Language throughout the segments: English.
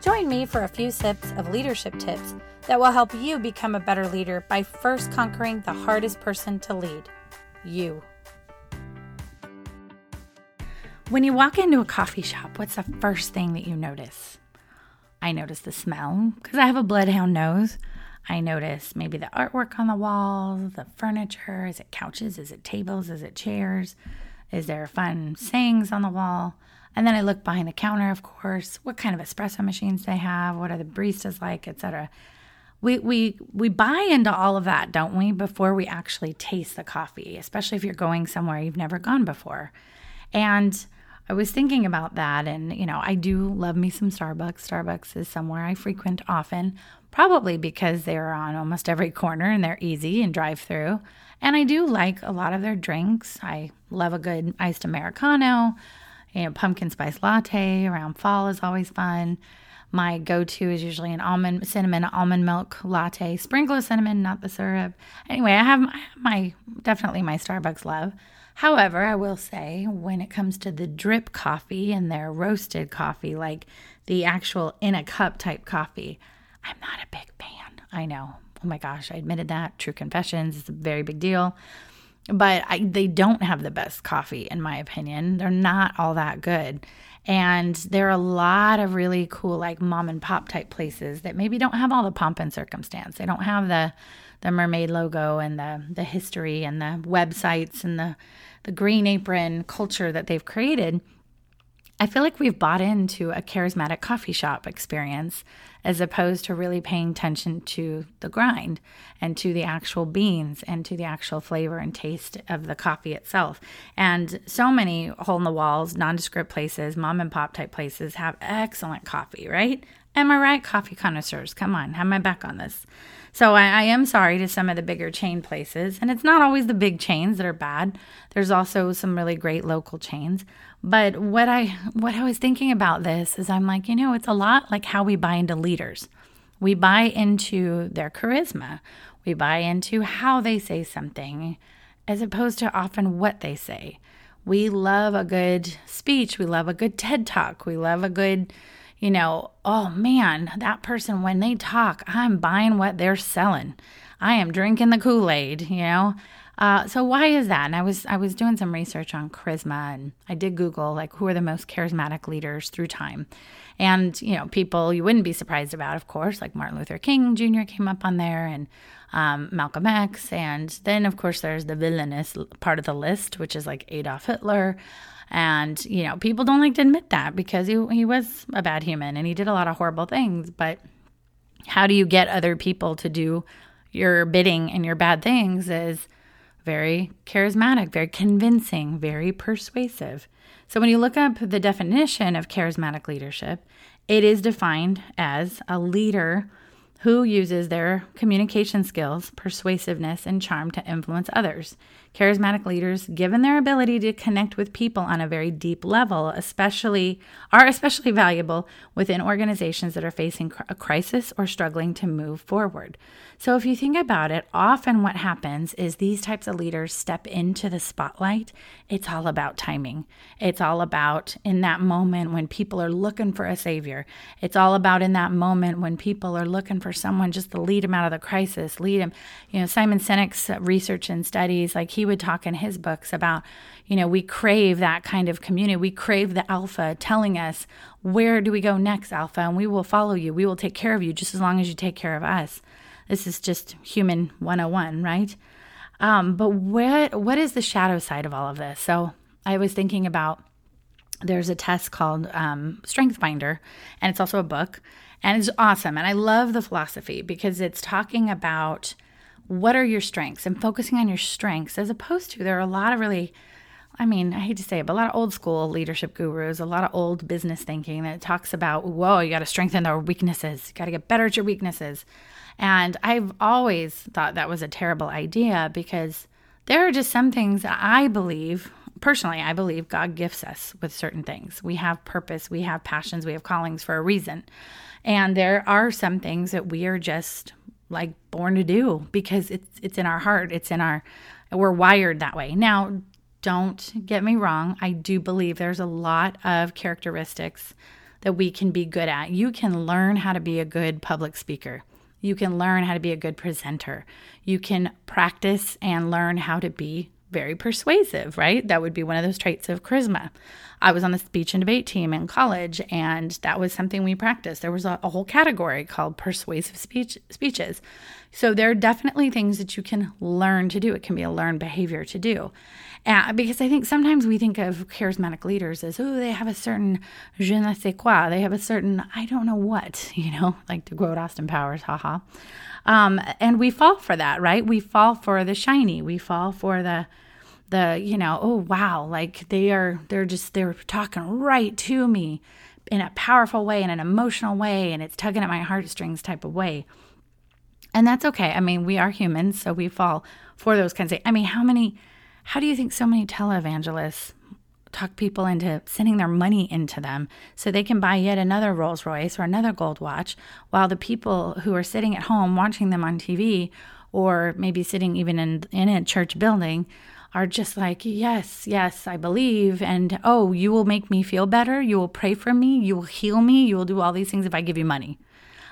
Join me for a few sips of leadership tips that will help you become a better leader by first conquering the hardest person to lead you. When you walk into a coffee shop, what's the first thing that you notice? I notice the smell because I have a bloodhound nose. I notice maybe the artwork on the walls, the furniture. Is it couches? Is it tables? Is it chairs? Is there fun sayings on the wall? And then I look behind the counter, of course. What kind of espresso machines they have? What are the baristas like, etc. We we we buy into all of that, don't we, before we actually taste the coffee, especially if you're going somewhere you've never gone before. And I was thinking about that and you know, I do love me some Starbucks. Starbucks is somewhere I frequent often, probably because they're on almost every corner and they're easy and drive through. And I do like a lot of their drinks. I love a good iced Americano. You know, pumpkin spice latte around fall is always fun. My go to is usually an almond, cinnamon almond milk latte, sprinkle of cinnamon, not the syrup. Anyway, I have, I have my definitely my Starbucks love. However, I will say when it comes to the drip coffee and their roasted coffee, like the actual in a cup type coffee, I'm not a big fan. I know. Oh my gosh, I admitted that. True confessions. It's a very big deal but I, they don't have the best coffee in my opinion. They're not all that good. And there are a lot of really cool like mom and pop type places that maybe don't have all the pomp and circumstance. They don't have the the mermaid logo and the the history and the websites and the the green apron culture that they've created I feel like we've bought into a charismatic coffee shop experience as opposed to really paying attention to the grind and to the actual beans and to the actual flavor and taste of the coffee itself. And so many hole in the walls, nondescript places, mom and pop type places have excellent coffee, right? Am I right, coffee connoisseurs? Come on, have my back on this. So I, I, am sorry to some of the bigger chain places, and it's not always the big chains that are bad. There's also some really great local chains. But what I what I was thinking about this is I'm like, you know, it's a lot like how we buy into leaders. We buy into their charisma. We buy into how they say something as opposed to often what they say. We love a good speech, we love a good TED talk, we love a good you know, oh man, that person, when they talk, I'm buying what they're selling. I am drinking the Kool Aid, you know. Uh, so why is that? And I was I was doing some research on charisma, and I did Google like who are the most charismatic leaders through time, and you know people you wouldn't be surprised about, of course, like Martin Luther King Jr. came up on there, and um, Malcolm X, and then of course there's the villainous part of the list, which is like Adolf Hitler. And, you know, people don't like to admit that because he, he was a bad human and he did a lot of horrible things. But how do you get other people to do your bidding and your bad things is very charismatic, very convincing, very persuasive. So when you look up the definition of charismatic leadership, it is defined as a leader who uses their communication skills, persuasiveness, and charm to influence others. Charismatic leaders, given their ability to connect with people on a very deep level, especially are especially valuable within organizations that are facing a crisis or struggling to move forward. So if you think about it, often what happens is these types of leaders step into the spotlight. It's all about timing. It's all about in that moment when people are looking for a savior. It's all about in that moment when people are looking for someone just to lead them out of the crisis, lead them. You know, Simon Sinek's research and studies, like he would talk in his books about, you know, we crave that kind of community. We crave the alpha telling us, where do we go next, alpha? And we will follow you. We will take care of you just as long as you take care of us. This is just human 101, right? Um, but what what is the shadow side of all of this? So I was thinking about there's a test called um, Strength Finder, and it's also a book, and it's awesome. And I love the philosophy because it's talking about what are your strengths and focusing on your strengths as opposed to there are a lot of really I mean, I hate to say it, but a lot of old school leadership gurus, a lot of old business thinking that talks about, whoa, you got to strengthen our weaknesses, you got to get better at your weaknesses. And I've always thought that was a terrible idea because there are just some things that I believe, personally, I believe God gifts us with certain things. We have purpose, we have passions, we have callings for a reason. And there are some things that we are just like born to do because it's it's in our heart, it's in our we're wired that way. Now, don't get me wrong, I do believe there's a lot of characteristics that we can be good at. You can learn how to be a good public speaker. You can learn how to be a good presenter. You can practice and learn how to be very persuasive, right? That would be one of those traits of charisma. I was on the speech and debate team in college, and that was something we practiced. There was a, a whole category called persuasive speech speeches. So there are definitely things that you can learn to do. It can be a learned behavior to do. Uh, because I think sometimes we think of charismatic leaders as, oh, they have a certain je ne sais quoi. They have a certain, I don't know what, you know, like to quote Austin Powers, haha. Um, and we fall for that, right? We fall for the shiny. We fall for the, the, you know, oh, wow, like they are, they're just, they're talking right to me in a powerful way, in an emotional way, and it's tugging at my heartstrings type of way. And that's okay. I mean, we are humans, so we fall for those kinds of. I mean, how many how do you think so many televangelists talk people into sending their money into them so they can buy yet another Rolls Royce or another gold watch while the people who are sitting at home watching them on TV or maybe sitting even in, in a church building are just like, yes, yes, I believe. And oh, you will make me feel better. You will pray for me. You will heal me. You will do all these things if I give you money.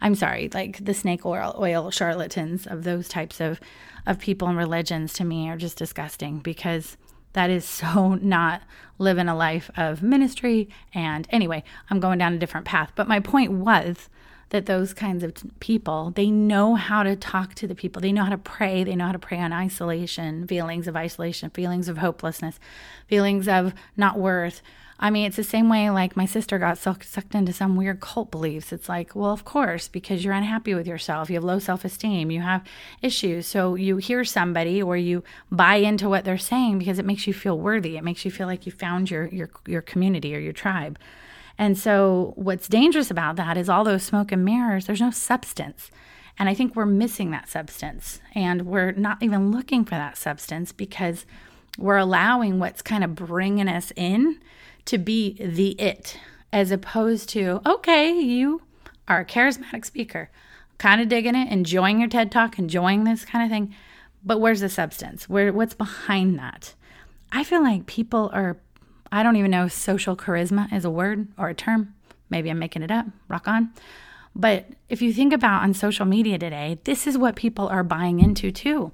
I'm sorry, like the snake oil, oil charlatans of those types of, of people and religions to me are just disgusting because that is so not living a life of ministry. And anyway, I'm going down a different path. But my point was that those kinds of people, they know how to talk to the people. They know how to pray. They know how to prey on isolation, feelings of isolation, feelings of hopelessness, feelings of not worth, I mean, it's the same way like my sister got sucked into some weird cult beliefs. It's like, well, of course, because you're unhappy with yourself, you have low self esteem, you have issues. So you hear somebody or you buy into what they're saying because it makes you feel worthy. It makes you feel like you found your your your community or your tribe. And so what's dangerous about that is all those smoke and mirrors, there's no substance. And I think we're missing that substance. And we're not even looking for that substance because we're allowing what's kind of bringing us in to be the it, as opposed to, okay, you are a charismatic speaker, kind of digging it, enjoying your TED talk, enjoying this kind of thing. But where's the substance? Where what's behind that? I feel like people are I don't even know if social charisma is a word or a term. Maybe I'm making it up. Rock on. But if you think about on social media today, this is what people are buying into too.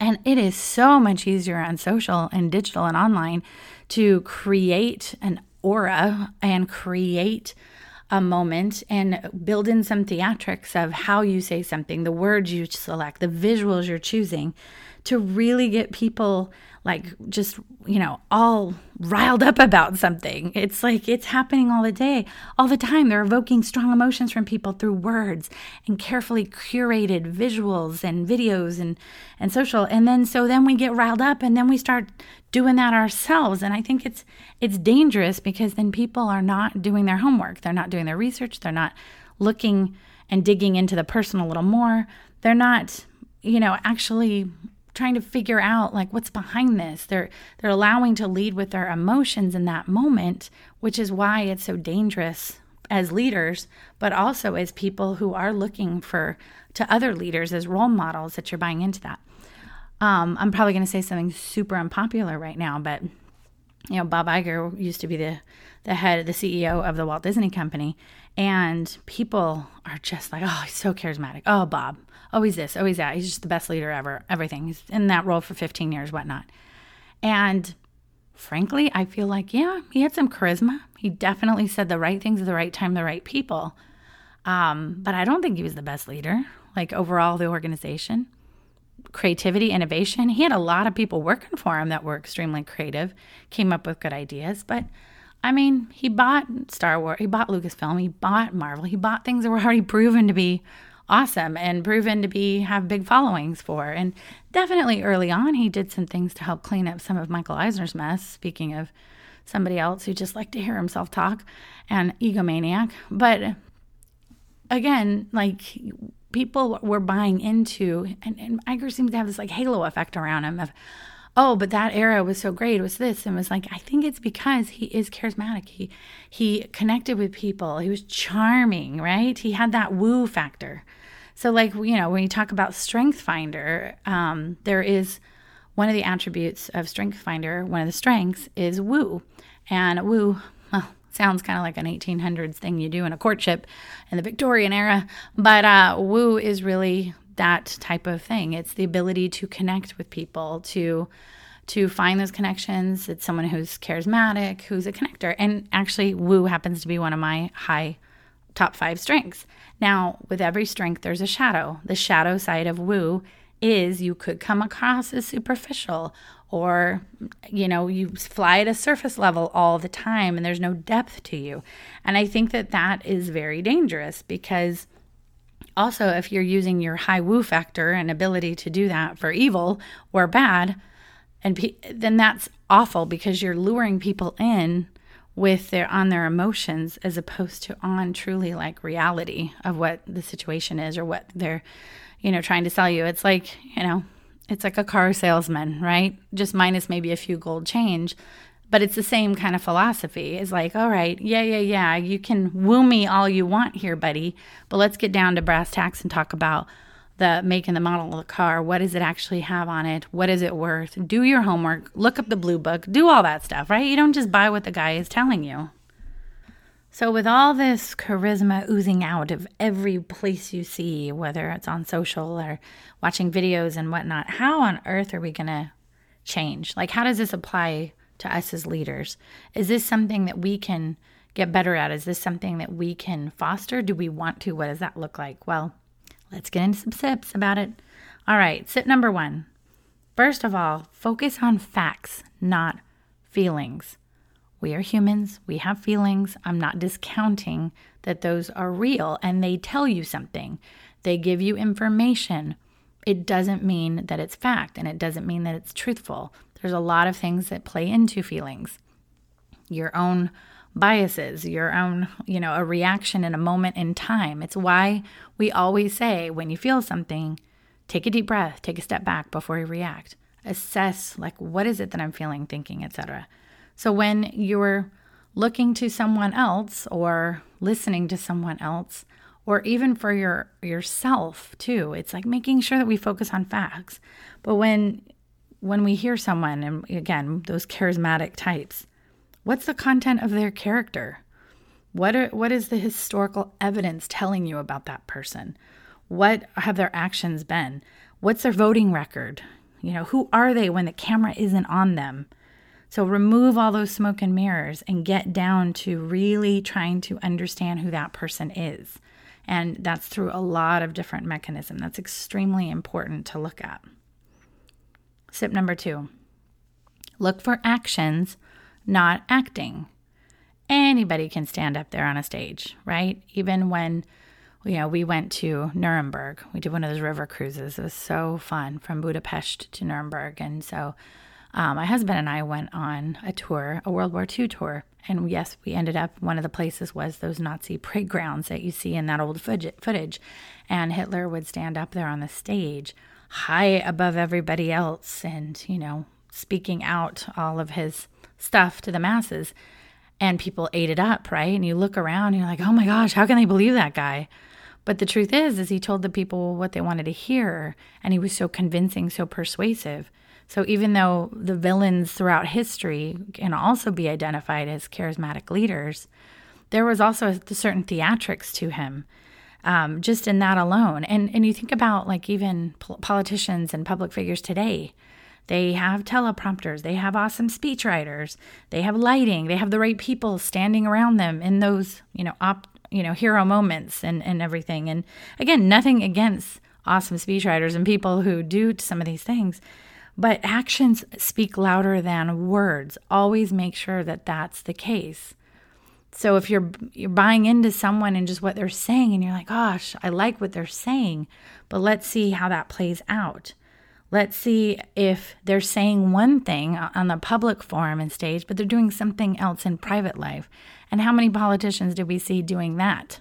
And it is so much easier on social and digital and online to create an aura and create a moment and build in some theatrics of how you say something, the words you select, the visuals you're choosing to really get people like just, you know, all riled up about something. It's like it's happening all the day, all the time. They're evoking strong emotions from people through words and carefully curated visuals and videos and and social. And then so then we get riled up and then we start doing that ourselves. And I think it's it's dangerous because then people are not doing their homework. They're not doing their research. They're not looking and digging into the person a little more. They're not, you know, actually trying to figure out like what's behind this. They're they're allowing to lead with their emotions in that moment, which is why it's so dangerous as leaders, but also as people who are looking for to other leaders as role models that you're buying into that. Um, I'm probably going to say something super unpopular right now, but you know, Bob Iger used to be the the head, the CEO of the Walt Disney Company, and people are just like, oh, he's so charismatic. Oh, Bob. Oh, he's this. Oh, he's that. He's just the best leader ever. Everything. He's in that role for 15 years, whatnot. And frankly, I feel like, yeah, he had some charisma. He definitely said the right things at the right time, the right people. Um, but I don't think he was the best leader, like overall the organization. Creativity, innovation. He had a lot of people working for him that were extremely creative, came up with good ideas. But I mean, he bought Star Wars, he bought Lucasfilm, he bought Marvel, he bought things that were already proven to be awesome and proven to be have big followings for. And definitely early on, he did some things to help clean up some of Michael Eisner's mess. Speaking of somebody else who just liked to hear himself talk and egomaniac. But again, like people were buying into, and, and Iger seems to have this like halo effect around him of, oh, but that era was so great. It was this, and was like, I think it's because he is charismatic. He he connected with people. He was charming, right? He had that woo factor. So, like you know, when you talk about Strength Finder, um, there is one of the attributes of Strength Finder. One of the strengths is woo, and woo. Well, sounds kind of like an 1800s thing you do in a courtship in the Victorian era, but uh, woo is really that type of thing. It's the ability to connect with people, to to find those connections. It's someone who's charismatic, who's a connector. And actually, woo happens to be one of my high top five strengths. Now, with every strength, there's a shadow. The shadow side of woo is you could come across as superficial or you know you fly at a surface level all the time and there's no depth to you and i think that that is very dangerous because also if you're using your high woo factor and ability to do that for evil or bad and pe- then that's awful because you're luring people in with their on their emotions as opposed to on truly like reality of what the situation is or what they're you know trying to sell you. It's like you know it's like a car salesman right? Just minus maybe a few gold change but it's the same kind of philosophy. It's like, all right, yeah, yeah, yeah, you can woo me all you want here, buddy, but let's get down to brass tacks and talk about the make and the model of the car. What does it actually have on it? What is it worth? Do your homework, look up the blue book, do all that stuff, right? You don't just buy what the guy is telling you. So, with all this charisma oozing out of every place you see, whether it's on social or watching videos and whatnot, how on earth are we going to change? Like, how does this apply to us as leaders? Is this something that we can get better at? Is this something that we can foster? Do we want to? What does that look like? Well, let's get into some sips about it. All right, sip number one. First of all, focus on facts, not feelings. We are humans, we have feelings. I'm not discounting that those are real and they tell you something, they give you information. It doesn't mean that it's fact and it doesn't mean that it's truthful. There's a lot of things that play into feelings. Your own biases, your own, you know, a reaction in a moment in time. It's why we always say when you feel something, take a deep breath, take a step back before you react. Assess like what is it that I'm feeling, thinking, etc. So when you're looking to someone else or listening to someone else or even for your yourself too, it's like making sure that we focus on facts. But when when we hear someone, and again, those charismatic types, what's the content of their character? What, are, what is the historical evidence telling you about that person? What have their actions been? What's their voting record? You know, who are they when the camera isn't on them? So remove all those smoke and mirrors and get down to really trying to understand who that person is. And that's through a lot of different mechanisms. That's extremely important to look at. Sip number two look for actions, not acting. Anybody can stand up there on a stage, right? Even when you know, we went to Nuremberg. We did one of those river cruises. It was so fun from Budapest to Nuremberg. And so um, my husband and I went on a tour, a World War II tour. And yes, we ended up, one of the places was those Nazi parade grounds that you see in that old footage. And Hitler would stand up there on the stage high above everybody else and, you know, speaking out all of his stuff to the masses. And people ate it up, right? And you look around and you're like, oh my gosh, how can they believe that guy? But the truth is, is he told the people what they wanted to hear, and he was so convincing, so persuasive. So even though the villains throughout history can also be identified as charismatic leaders, there was also a certain theatrics to him um, just in that alone. And and you think about like even politicians and public figures today. They have teleprompters, they have awesome speechwriters, they have lighting, they have the right people standing around them in those, you know, op, you know, hero moments and, and everything. And again, nothing against awesome speechwriters and people who do some of these things, but actions speak louder than words. Always make sure that that's the case. So if you're you're buying into someone and just what they're saying and you're like, "Gosh, I like what they're saying, but let's see how that plays out." Let's see if they're saying one thing on the public forum and stage, but they're doing something else in private life. And how many politicians do we see doing that?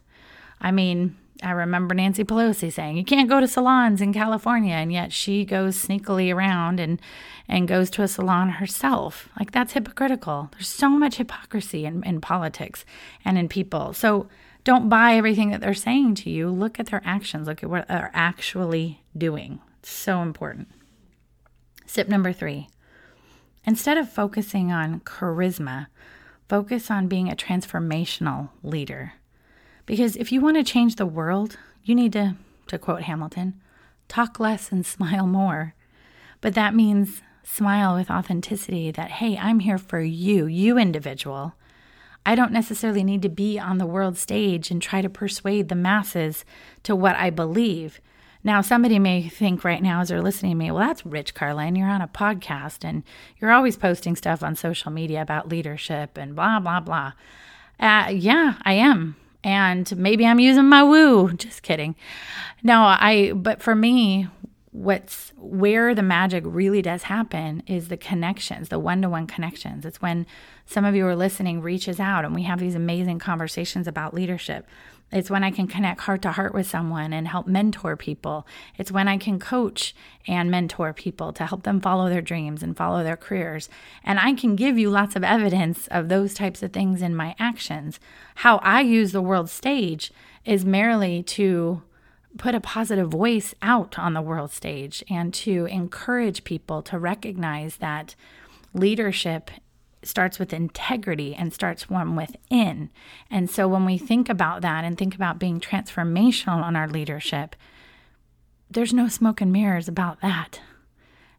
I mean, I remember Nancy Pelosi saying, "You can't go to salons in California," and yet she goes sneakily around and and goes to a salon herself. Like that's hypocritical. There's so much hypocrisy in, in politics and in people. So don't buy everything that they're saying to you. Look at their actions. Look at what they're actually doing. It's so important. Sip number three. Instead of focusing on charisma, focus on being a transformational leader. Because if you want to change the world, you need to, to quote Hamilton, talk less and smile more. But that means smile with authenticity that, hey, I'm here for you, you individual. I don't necessarily need to be on the world stage and try to persuade the masses to what I believe. Now, somebody may think right now as they're listening to me, well, that's rich, Carlin. You're on a podcast and you're always posting stuff on social media about leadership and blah, blah, blah. Uh, yeah, I am and maybe I'm using my woo. Just kidding. No, I, but for me, what's where the magic really does happen is the connections, the one to one connections. It's when some of you are listening reaches out and we have these amazing conversations about leadership. It's when I can connect heart to heart with someone and help mentor people. It's when I can coach and mentor people to help them follow their dreams and follow their careers. And I can give you lots of evidence of those types of things in my actions. How I use the world stage is merely to put a positive voice out on the world stage and to encourage people to recognize that leadership starts with integrity and starts from within. And so when we think about that and think about being transformational on our leadership, there's no smoke and mirrors about that.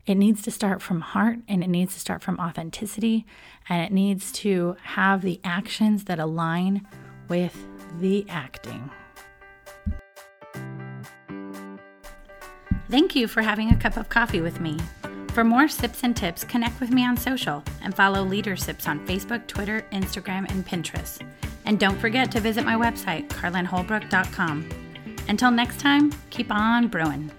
It needs to start from heart and it needs to start from authenticity and it needs to have the actions that align with the acting. Thank you for having a cup of coffee with me. For more sips and tips, connect with me on social and follow Leader Sips on Facebook, Twitter, Instagram, and Pinterest. And don't forget to visit my website, carlinholbrook.com. Until next time, keep on brewing.